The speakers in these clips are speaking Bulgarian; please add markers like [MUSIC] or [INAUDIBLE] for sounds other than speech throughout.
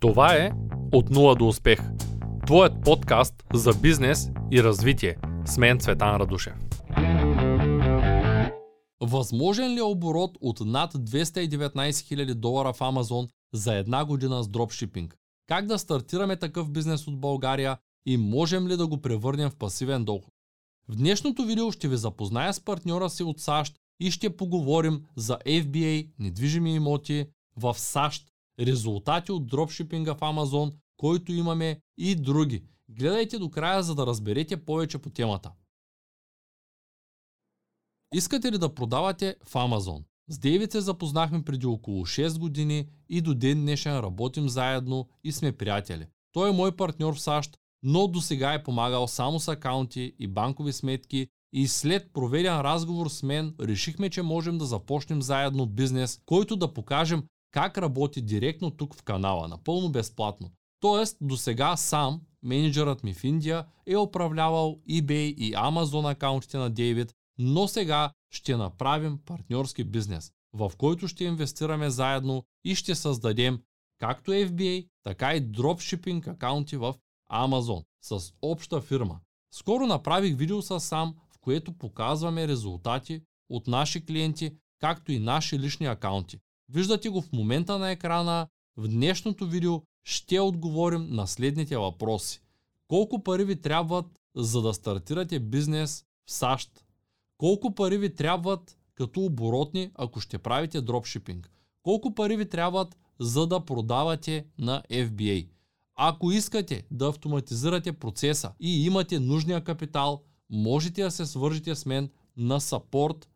Това е От нула до успех. Твоят подкаст за бизнес и развитие. С мен Цветан Радушев. Възможен ли е оборот от над 219 000 долара в Амазон за една година с дропшипинг? Как да стартираме такъв бизнес от България и можем ли да го превърнем в пасивен доход? В днешното видео ще ви запозная с партньора си от САЩ и ще поговорим за FBA, недвижими имоти в САЩ резултати от дропшипинга в Амазон, който имаме и други. Гледайте до края, за да разберете повече по темата. Искате ли да продавате в Амазон? С Дейвид се запознахме преди около 6 години и до ден днешен работим заедно и сме приятели. Той е мой партньор в САЩ, но до сега е помагал само с акаунти и банкови сметки и след проведен разговор с мен решихме, че можем да започнем заедно бизнес, който да покажем как работи директно тук в канала, напълно безплатно. Тоест, до сега сам, менеджерът ми в Индия, е управлявал eBay и Amazon акаунтите на Дейвид, но сега ще направим партньорски бизнес, в който ще инвестираме заедно и ще създадем както FBA, така и дропшипинг акаунти в Amazon с обща фирма. Скоро направих видео с сам, в което показваме резултати от наши клиенти, както и наши лични акаунти. Виждате го в момента на екрана. В днешното видео ще отговорим на следните въпроси. Колко пари ви трябват за да стартирате бизнес в САЩ? Колко пари ви трябват като оборотни, ако ще правите дропшипинг? Колко пари ви трябват за да продавате на FBA? Ако искате да автоматизирате процеса и имате нужния капитал, можете да се свържите с мен на support.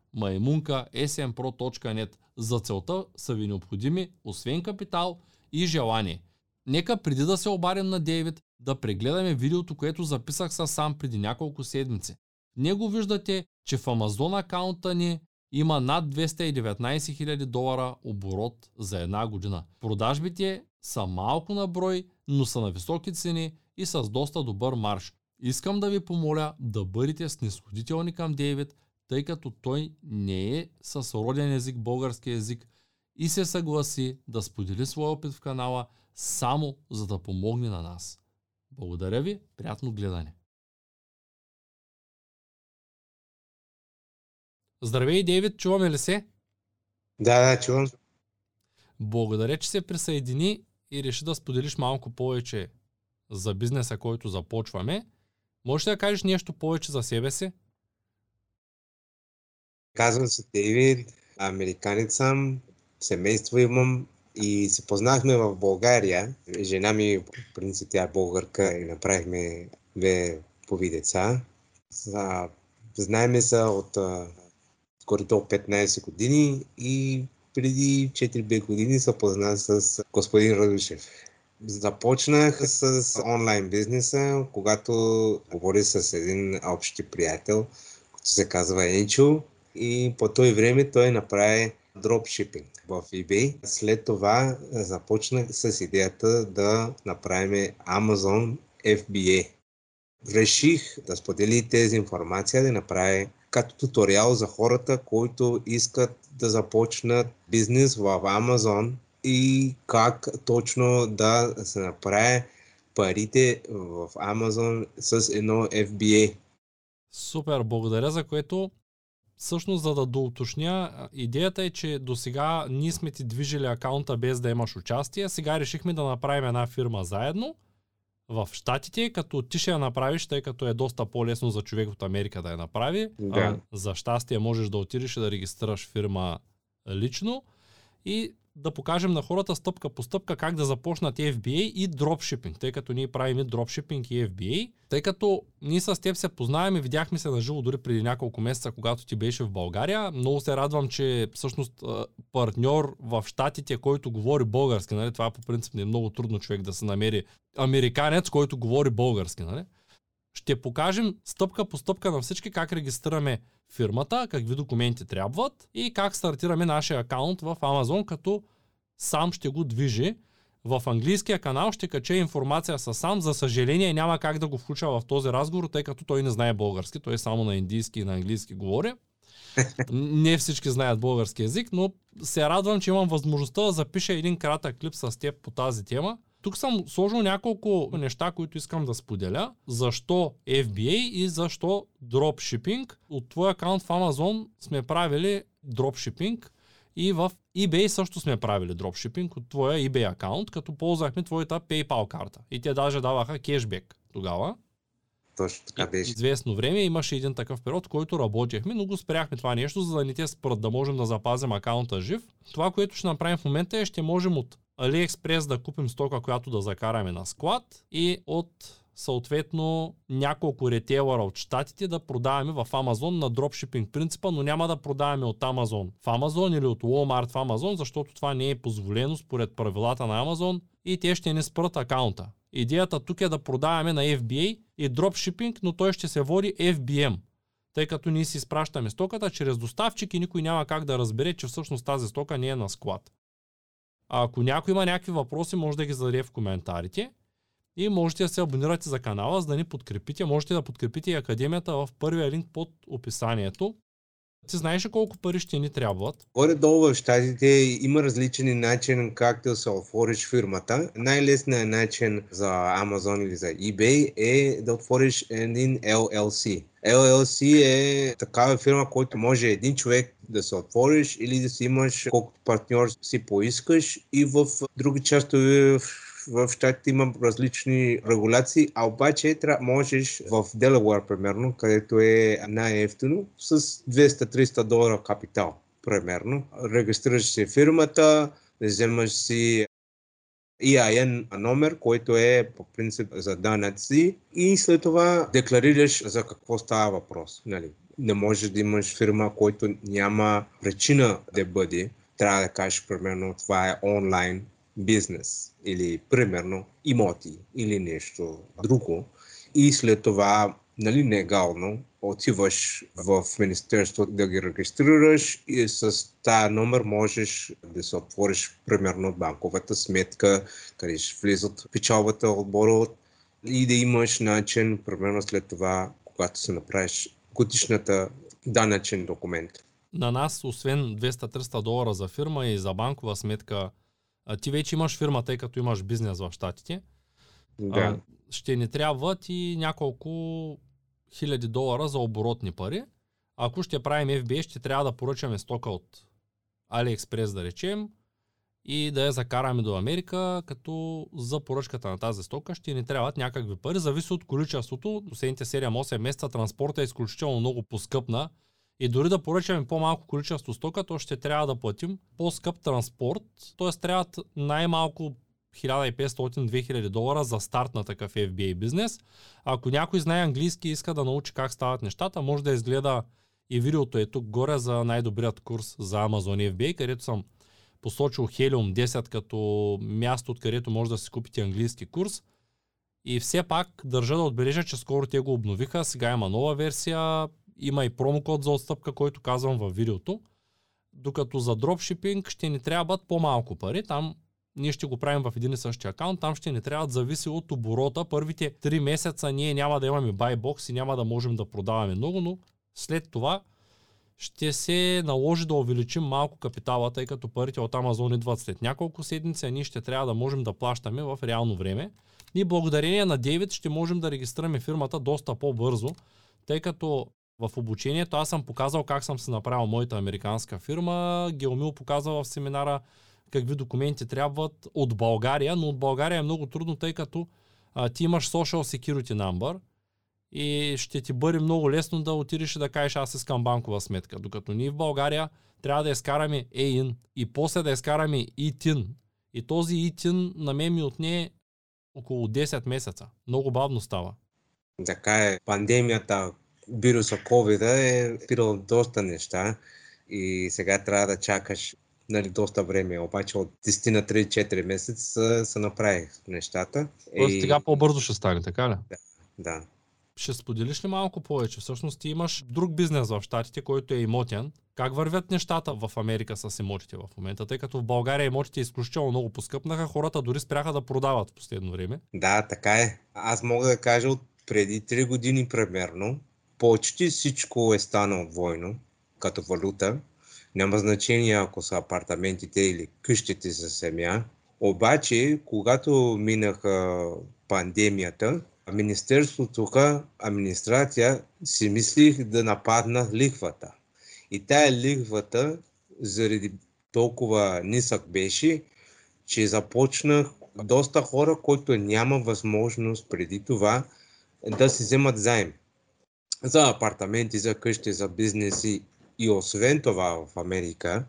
За целта са ви необходими освен капитал и желание. Нека преди да се обадим на Дейвид, да прегледаме видеото, което записах със сам преди няколко седмици. В него виждате, че в Амазон акаунта ни има над 219 000 долара оборот за една година. Продажбите са малко на брой, но са на високи цени и с доста добър марш. Искам да ви помоля да бъдете снисходителни към Дейвид, тъй като той не е с роден език български език и се съгласи да сподели своя опит в канала само за да помогне на нас. Благодаря ви, приятно гледане! Здравей, Дейвид, чуваме ли се? Да, да, чувам. Благодаря, че се присъедини и реши да споделиш малко повече за бизнеса, който започваме. Можеш да кажеш нещо повече за себе си? Казвам се Дейвид, американец съм, семейство имам и се познахме в България. Жена ми, в принцип, тя е българка и направихме две пови деца. Знаеме се от горе-долу 15 години и преди 4-5 години се познах с господин Радушев. Започнах с онлайн бизнеса, когато говорих с един общи приятел, който се казва Енчо и по този време той направи дропшипинг в eBay. След това започнах с идеята да направим Amazon FBA. Реших да сподели тези информация, да направя като туториал за хората, които искат да започнат бизнес в Amazon и как точно да се направи парите в Amazon с едно FBA. Супер, благодаря за което Всъщност, за да доуточня, идеята е, че до сега ние сме ти движили акаунта без да имаш участие. Сега решихме да направим една фирма заедно в Штатите, като ти ще я направиш, тъй като е доста по-лесно за човек от Америка да я направи. Да. А, за щастие можеш да отидеш и да регистрираш фирма лично. И да покажем на хората стъпка по стъпка как да започнат FBA и дропшипинг, тъй като ние правим и дропшипинг и FBA. Тъй като ние с теб се познаваме, видяхме се на живо дори преди няколко месеца, когато ти беше в България. Много се радвам, че всъщност партньор в Штатите, който говори български, нали? това по принцип не е много трудно човек да се намери американец, който говори български. Нали? Ще покажем стъпка по стъпка на всички как регистрираме фирмата, какви документи трябват и как стартираме нашия акаунт в Amazon, като сам ще го движи. В английския канал ще кача информация с сам. За съжаление няма как да го включа в този разговор, тъй като той не знае български. Той само на индийски и на английски говори. [LAUGHS] Не всички знаят български язик, но се радвам, че имам възможността да запиша един кратък клип с теб по тази тема, Тук съм сложил няколко неща, които искам да споделя. Защо FBA и защо дропшипинг. От твой акаунт в Amazon сме правили дропшипинг и в eBay също сме правили дропшипинг от твоя eBay акаунт, като ползвахме твоята PayPal карта. И те даже даваха кешбек тогава. Точно така беше. Известно време имаше един такъв период, който работехме, но го спряхме това нещо, за да не те спрат, да можем да запазим акаунта жив. Това, което ще направим в момента е, ще можем от AliExpress да купим стока, която да закараме на склад и от съответно няколко ретейлера от щатите да продаваме в Amazon на дропшипинг принципа, но няма да продаваме от Amazon в Amazon или от Walmart в Amazon, защото това не е позволено според правилата на Amazon и те ще не спрат акаунта. Идеята тук е да продаваме на FBA и дропшипинг, но той ще се води FBM, тъй като ние си изпращаме стоката чрез доставчик и никой няма как да разбере, че всъщност тази стока не е на склад. Ако някой има някакви въпроси, може да ги зададе в коментарите. И можете да се абонирате за канала, за да ни подкрепите. Можете да подкрепите и Академията в първия линк под описанието. Ти знаеш ли колко пари ще ни трябват? Горе-долу в щатите има различен начин как да се отвориш фирмата. Най-лесният начин за Amazon или за eBay е да отвориш един LLC. LLC е такава фирма, който може един човек да се отвориш или да си имаш колкото партньор си поискаш и в други части в щатите има различни регуляции, а обаче можеш в Делавар, примерно, където е най-ефтино, с 200-300 долара капитал, примерно. Регистрираш си фирмата, вземаш си EIN номер, който е по принцип за данъци и след това декларираш за какво става въпрос. Нали? Не можеш да имаш фирма, който няма причина да бъде. Трябва да кажеш, примерно, това е онлайн бизнес или примерно имоти или нещо друго и след това нали, легално отиваш в Министерството да ги регистрираш и с тази номер можеш да се отвориш примерно банковата сметка, къде ще влизат печалбата отбора и да имаш начин, примерно след това, когато се направиш годишната данъчен документ. На нас, освен 200-300 долара за фирма и за банкова сметка, а, ти вече имаш фирма, тъй като имаш бизнес в Штатите. Да. А, ще ни трябват и няколко хиляди долара за оборотни пари. Ако ще правим FBA, ще трябва да поръчаме стока от AliExpress, да речем, и да я закараме до Америка, като за поръчката на тази стока ще ни трябват някакви пари. Зависи от количеството. Последните 7-8 месеца транспорта е изключително много поскъпна и дори да поръчаме по-малко количество стока, то ще трябва да платим по-скъп транспорт, т.е. трябва най-малко 1500-2000 долара за старт на такъв FBA бизнес. Ако някой знае английски и иска да научи как стават нещата, може да изгледа и видеото е тук горе за най-добрият курс за Amazon FBA, където съм посочил Helium 10 като място, откъдето може да си купите английски курс. И все пак държа да отбележа, че скоро те го обновиха, сега има нова версия, има и промокод за отстъпка, който казвам във видеото. Докато за дропшипинг ще ни трябват по-малко пари. Там ние ще го правим в един и същия акаунт, там ще ни трябват зависи от оборота. Първите 3 месеца ние няма да имаме байбокс и няма да можем да продаваме много, но след това ще се наложи да увеличим малко капитала, тъй като парите от Амазон идват след няколко седмици, а ние ще трябва да можем да плащаме в реално време. И благодарение на Дейвид ще можем да регистрираме фирмата доста по-бързо, тъй като в обучението аз съм показал как съм се направил моята американска фирма. Геомил показва в семинара какви документи трябват от България, но от България е много трудно, тъй като а, ти имаш Social Security Number и ще ти бъде много лесно да отидеш и да кажеш аз искам банкова сметка. Докато ние в България трябва да изкараме ЕИН и после да изкараме ИТИН. И този ИТИН на мен ми отне около 10 месеца. Много бавно става. Така е. Пандемията, вируса COVID е спирал доста неща и сега трябва да чакаш нали, доста време. Обаче от 10 на 3-4 месеца се направих нещата. Тоест и... сега по-бързо ще стане, така ли? Да, да. Ще споделиш ли малко повече? Всъщност ти имаш друг бизнес в Штатите, който е имотен. Как вървят нещата в Америка с имотите в момента? Тъй като в България имотите изключително много поскъпнаха, хората дори спряха да продават в последно време. Да, така е. Аз мога да кажа от преди 3 години примерно, почти всичко е станало двойно като валута. Няма значение ако са апартаментите или къщите за семя. Обаче, когато минаха пандемията, Министерството тук, администрация, си мислих да нападна лихвата. И тая лихвата, заради толкова нисък беше, че започнах доста хора, които няма възможност преди това да си вземат заем за апартаменти, за къщи, за бизнеси. И освен това в Америка,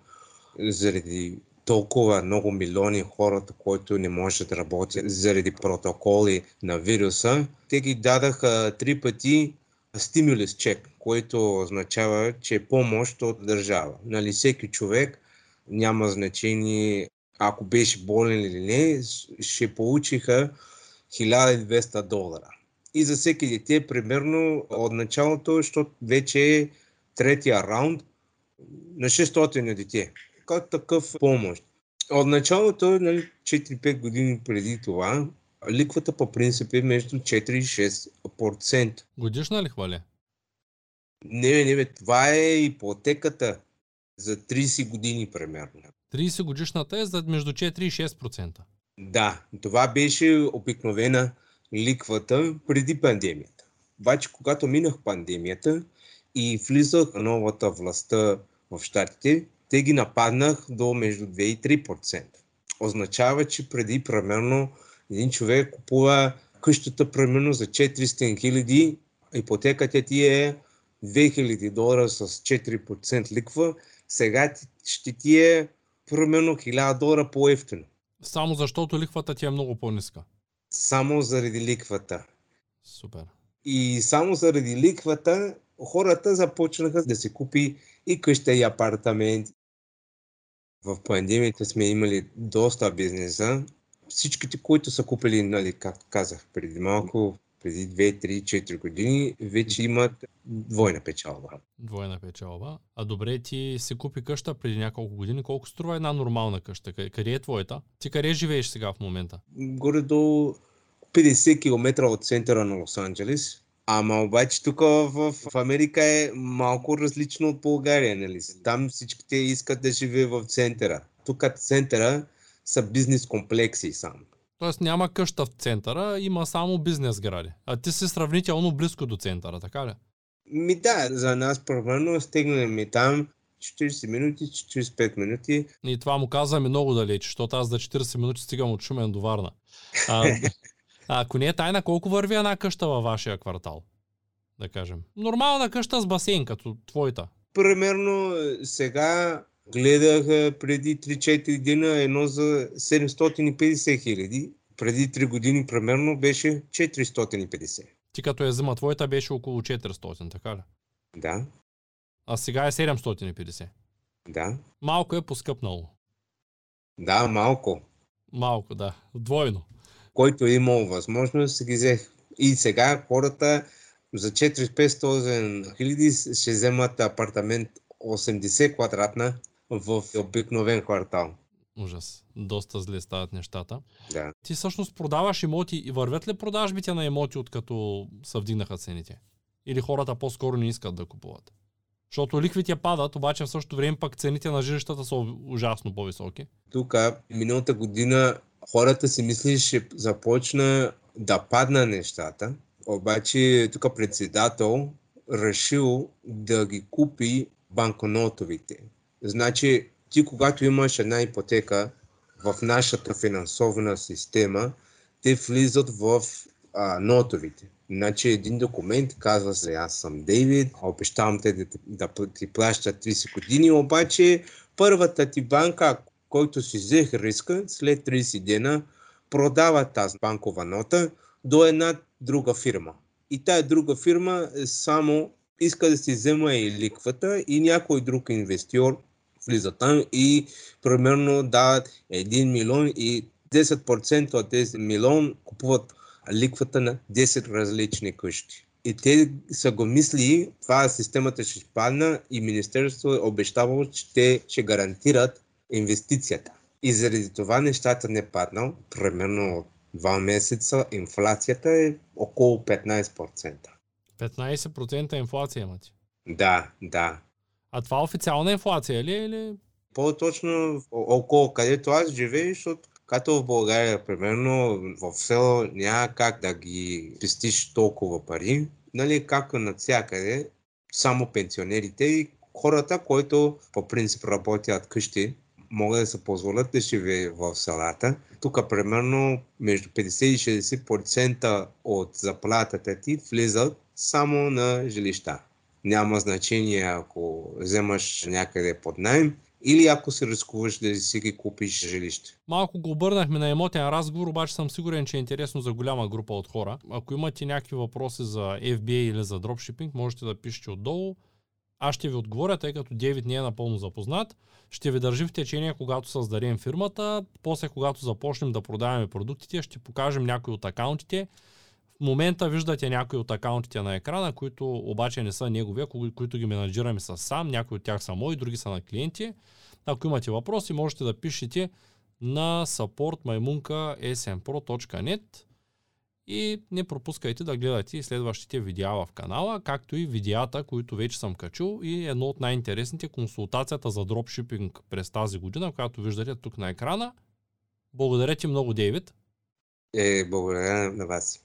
заради толкова много милиони хората, които не можат да работят заради протоколи на вируса, те ги дадаха три пъти стимулис чек, което означава, че е помощ от държава. Нали, всеки човек няма значение ако беше болен или не, ще получиха 1200 долара. И за всеки дете, примерно от началото, защото вече е третия раунд на 600 дете. Как такъв помощ? От началото, нали, 4-5 години преди това, ликвата по принцип е между 4 и 6%. Годишна ли? Не, не, това е ипотеката за 30 години примерно. 30 годишната е за между 4 и 6%. Да, това беше обикновена ликвата преди пандемията. Обаче, когато минах пандемията и влизах новата властта в щатите, те ги нападнах до между 2 и 3%. Означава, че преди примерно един човек купува къщата примерно за 400 хиляди, ипотеката ти е 2000 долара с 4% ликва, сега ще ти е примерно 1000 долара по-ефтино. Само защото лихвата ти е много по-ниска. Само заради ликвата. Супер. И само заради ликвата хората започнаха да се купи и къща и апартамент. В пандемията сме имали доста бизнеса. Всичките, които са купили, нали, както казах преди малко, преди 2, 3, 4 години, вече имат двойна печалба. Двойна печалба. А добре, ти си купи къща преди няколко години. Колко струва една нормална къща? Къде е твоята? Ти къде живееш сега в момента? Горе до 50 км от центъра на Лос-Анджелес. Ама обаче тук в, в Америка е малко различно от България. Нали? Там всичките искат да живеят в центъра. Тук центъра са бизнес комплекси само. Тоест няма къща в центъра, има само бизнес гради. А ти си сравнително близко до центъра, така ли? Ми да, за нас примерно стигнем ми там 40 минути, 45 минути. И това му казваме много далеч, защото аз за 40 минути стигам от Шумен до Варна. А, а [LAUGHS] ако не е тайна, колко върви една къща във вашия квартал? Да кажем. Нормална къща с басейн, като твоята. Примерно сега Гледах преди 3-4 дена едно за 750 хиляди. Преди 3 години примерно беше 450. Ти като я взема твоята беше около 400, така ли? Да. А сега е 750. Да. Малко е поскъпнало. Да, малко. Малко, да. Двойно. Който е имал възможност, се ги взех. И сега хората за 400 хиляди ще вземат апартамент 80 квадратна в обикновен квартал. Ужас. Доста зле стават нещата. Да. Ти всъщност продаваш имоти и вървят ли продажбите на имоти, откато се вдигнаха цените? Или хората по-скоро не искат да купуват? Защото ликвите падат, обаче в същото време пък цените на жилищата са ужасно по-високи. Тук миналата година хората си мисли, че започна да падна нещата, обаче тук председател решил да ги купи банконотовите. Значи, ти когато имаш една ипотека в нашата финансовна система, те влизат в а, нотовите. Значи един документ казва се, аз съм Дейвид, обещавам те да, да, ти плаща 30 години, обаче първата ти банка, който си взех риска, след 30 дена продава тази банкова нота до една друга фирма. И тая друга фирма само иска да си взема и ликвата и някой друг инвеститор влизат там и примерно дават 1 милион и 10% от тези милион купуват ликвата на 10 различни къщи. И те са го мисли, това системата ще падна и Министерството е обещавало, че те ще гарантират инвестицията. И заради това нещата не паднал. Примерно два месеца инфлацията е около 15%. 15% инфлация имате? Да, да. А това официална инфлация ли е или? По-точно около където аз живея, защото Като в България, примерно, в село няма как да ги пестиш толкова пари, нали, както навсякъде, само пенсионерите и хората, които по принцип работят къщи, могат да се позволят да живеят в селата. Тук примерно между 50 и 60% от заплатата ти влизат само на жилища. Няма значение ако вземаш някъде под найем или ако се рискуваш да си ги купиш жилище. Малко го обърнахме на емотен разговор, обаче съм сигурен, че е интересно за голяма група от хора. Ако имате някакви въпроси за FBA или за дропшипинг, можете да пишете отдолу. Аз ще ви отговоря, тъй като Девид не е напълно запознат. Ще ви държи в течение, когато създадем фирмата. После, когато започнем да продаваме продуктите, ще покажем някои от акаунтите. Момента виждате някои от акаунтите на екрана, които обаче не са негови, които ги менеджираме с сам. Някои от тях са мои, други са на клиенти. Ако имате въпроси, можете да пишете на supportmaimunka.smpro.net и не пропускайте да гледате и следващите видеа в канала, както и видеята, които вече съм качил и едно от най-интересните консултацията за дропшипинг през тази година, която виждате тук на екрана. Благодаря ти много, Дейвид. Е, благодаря на вас.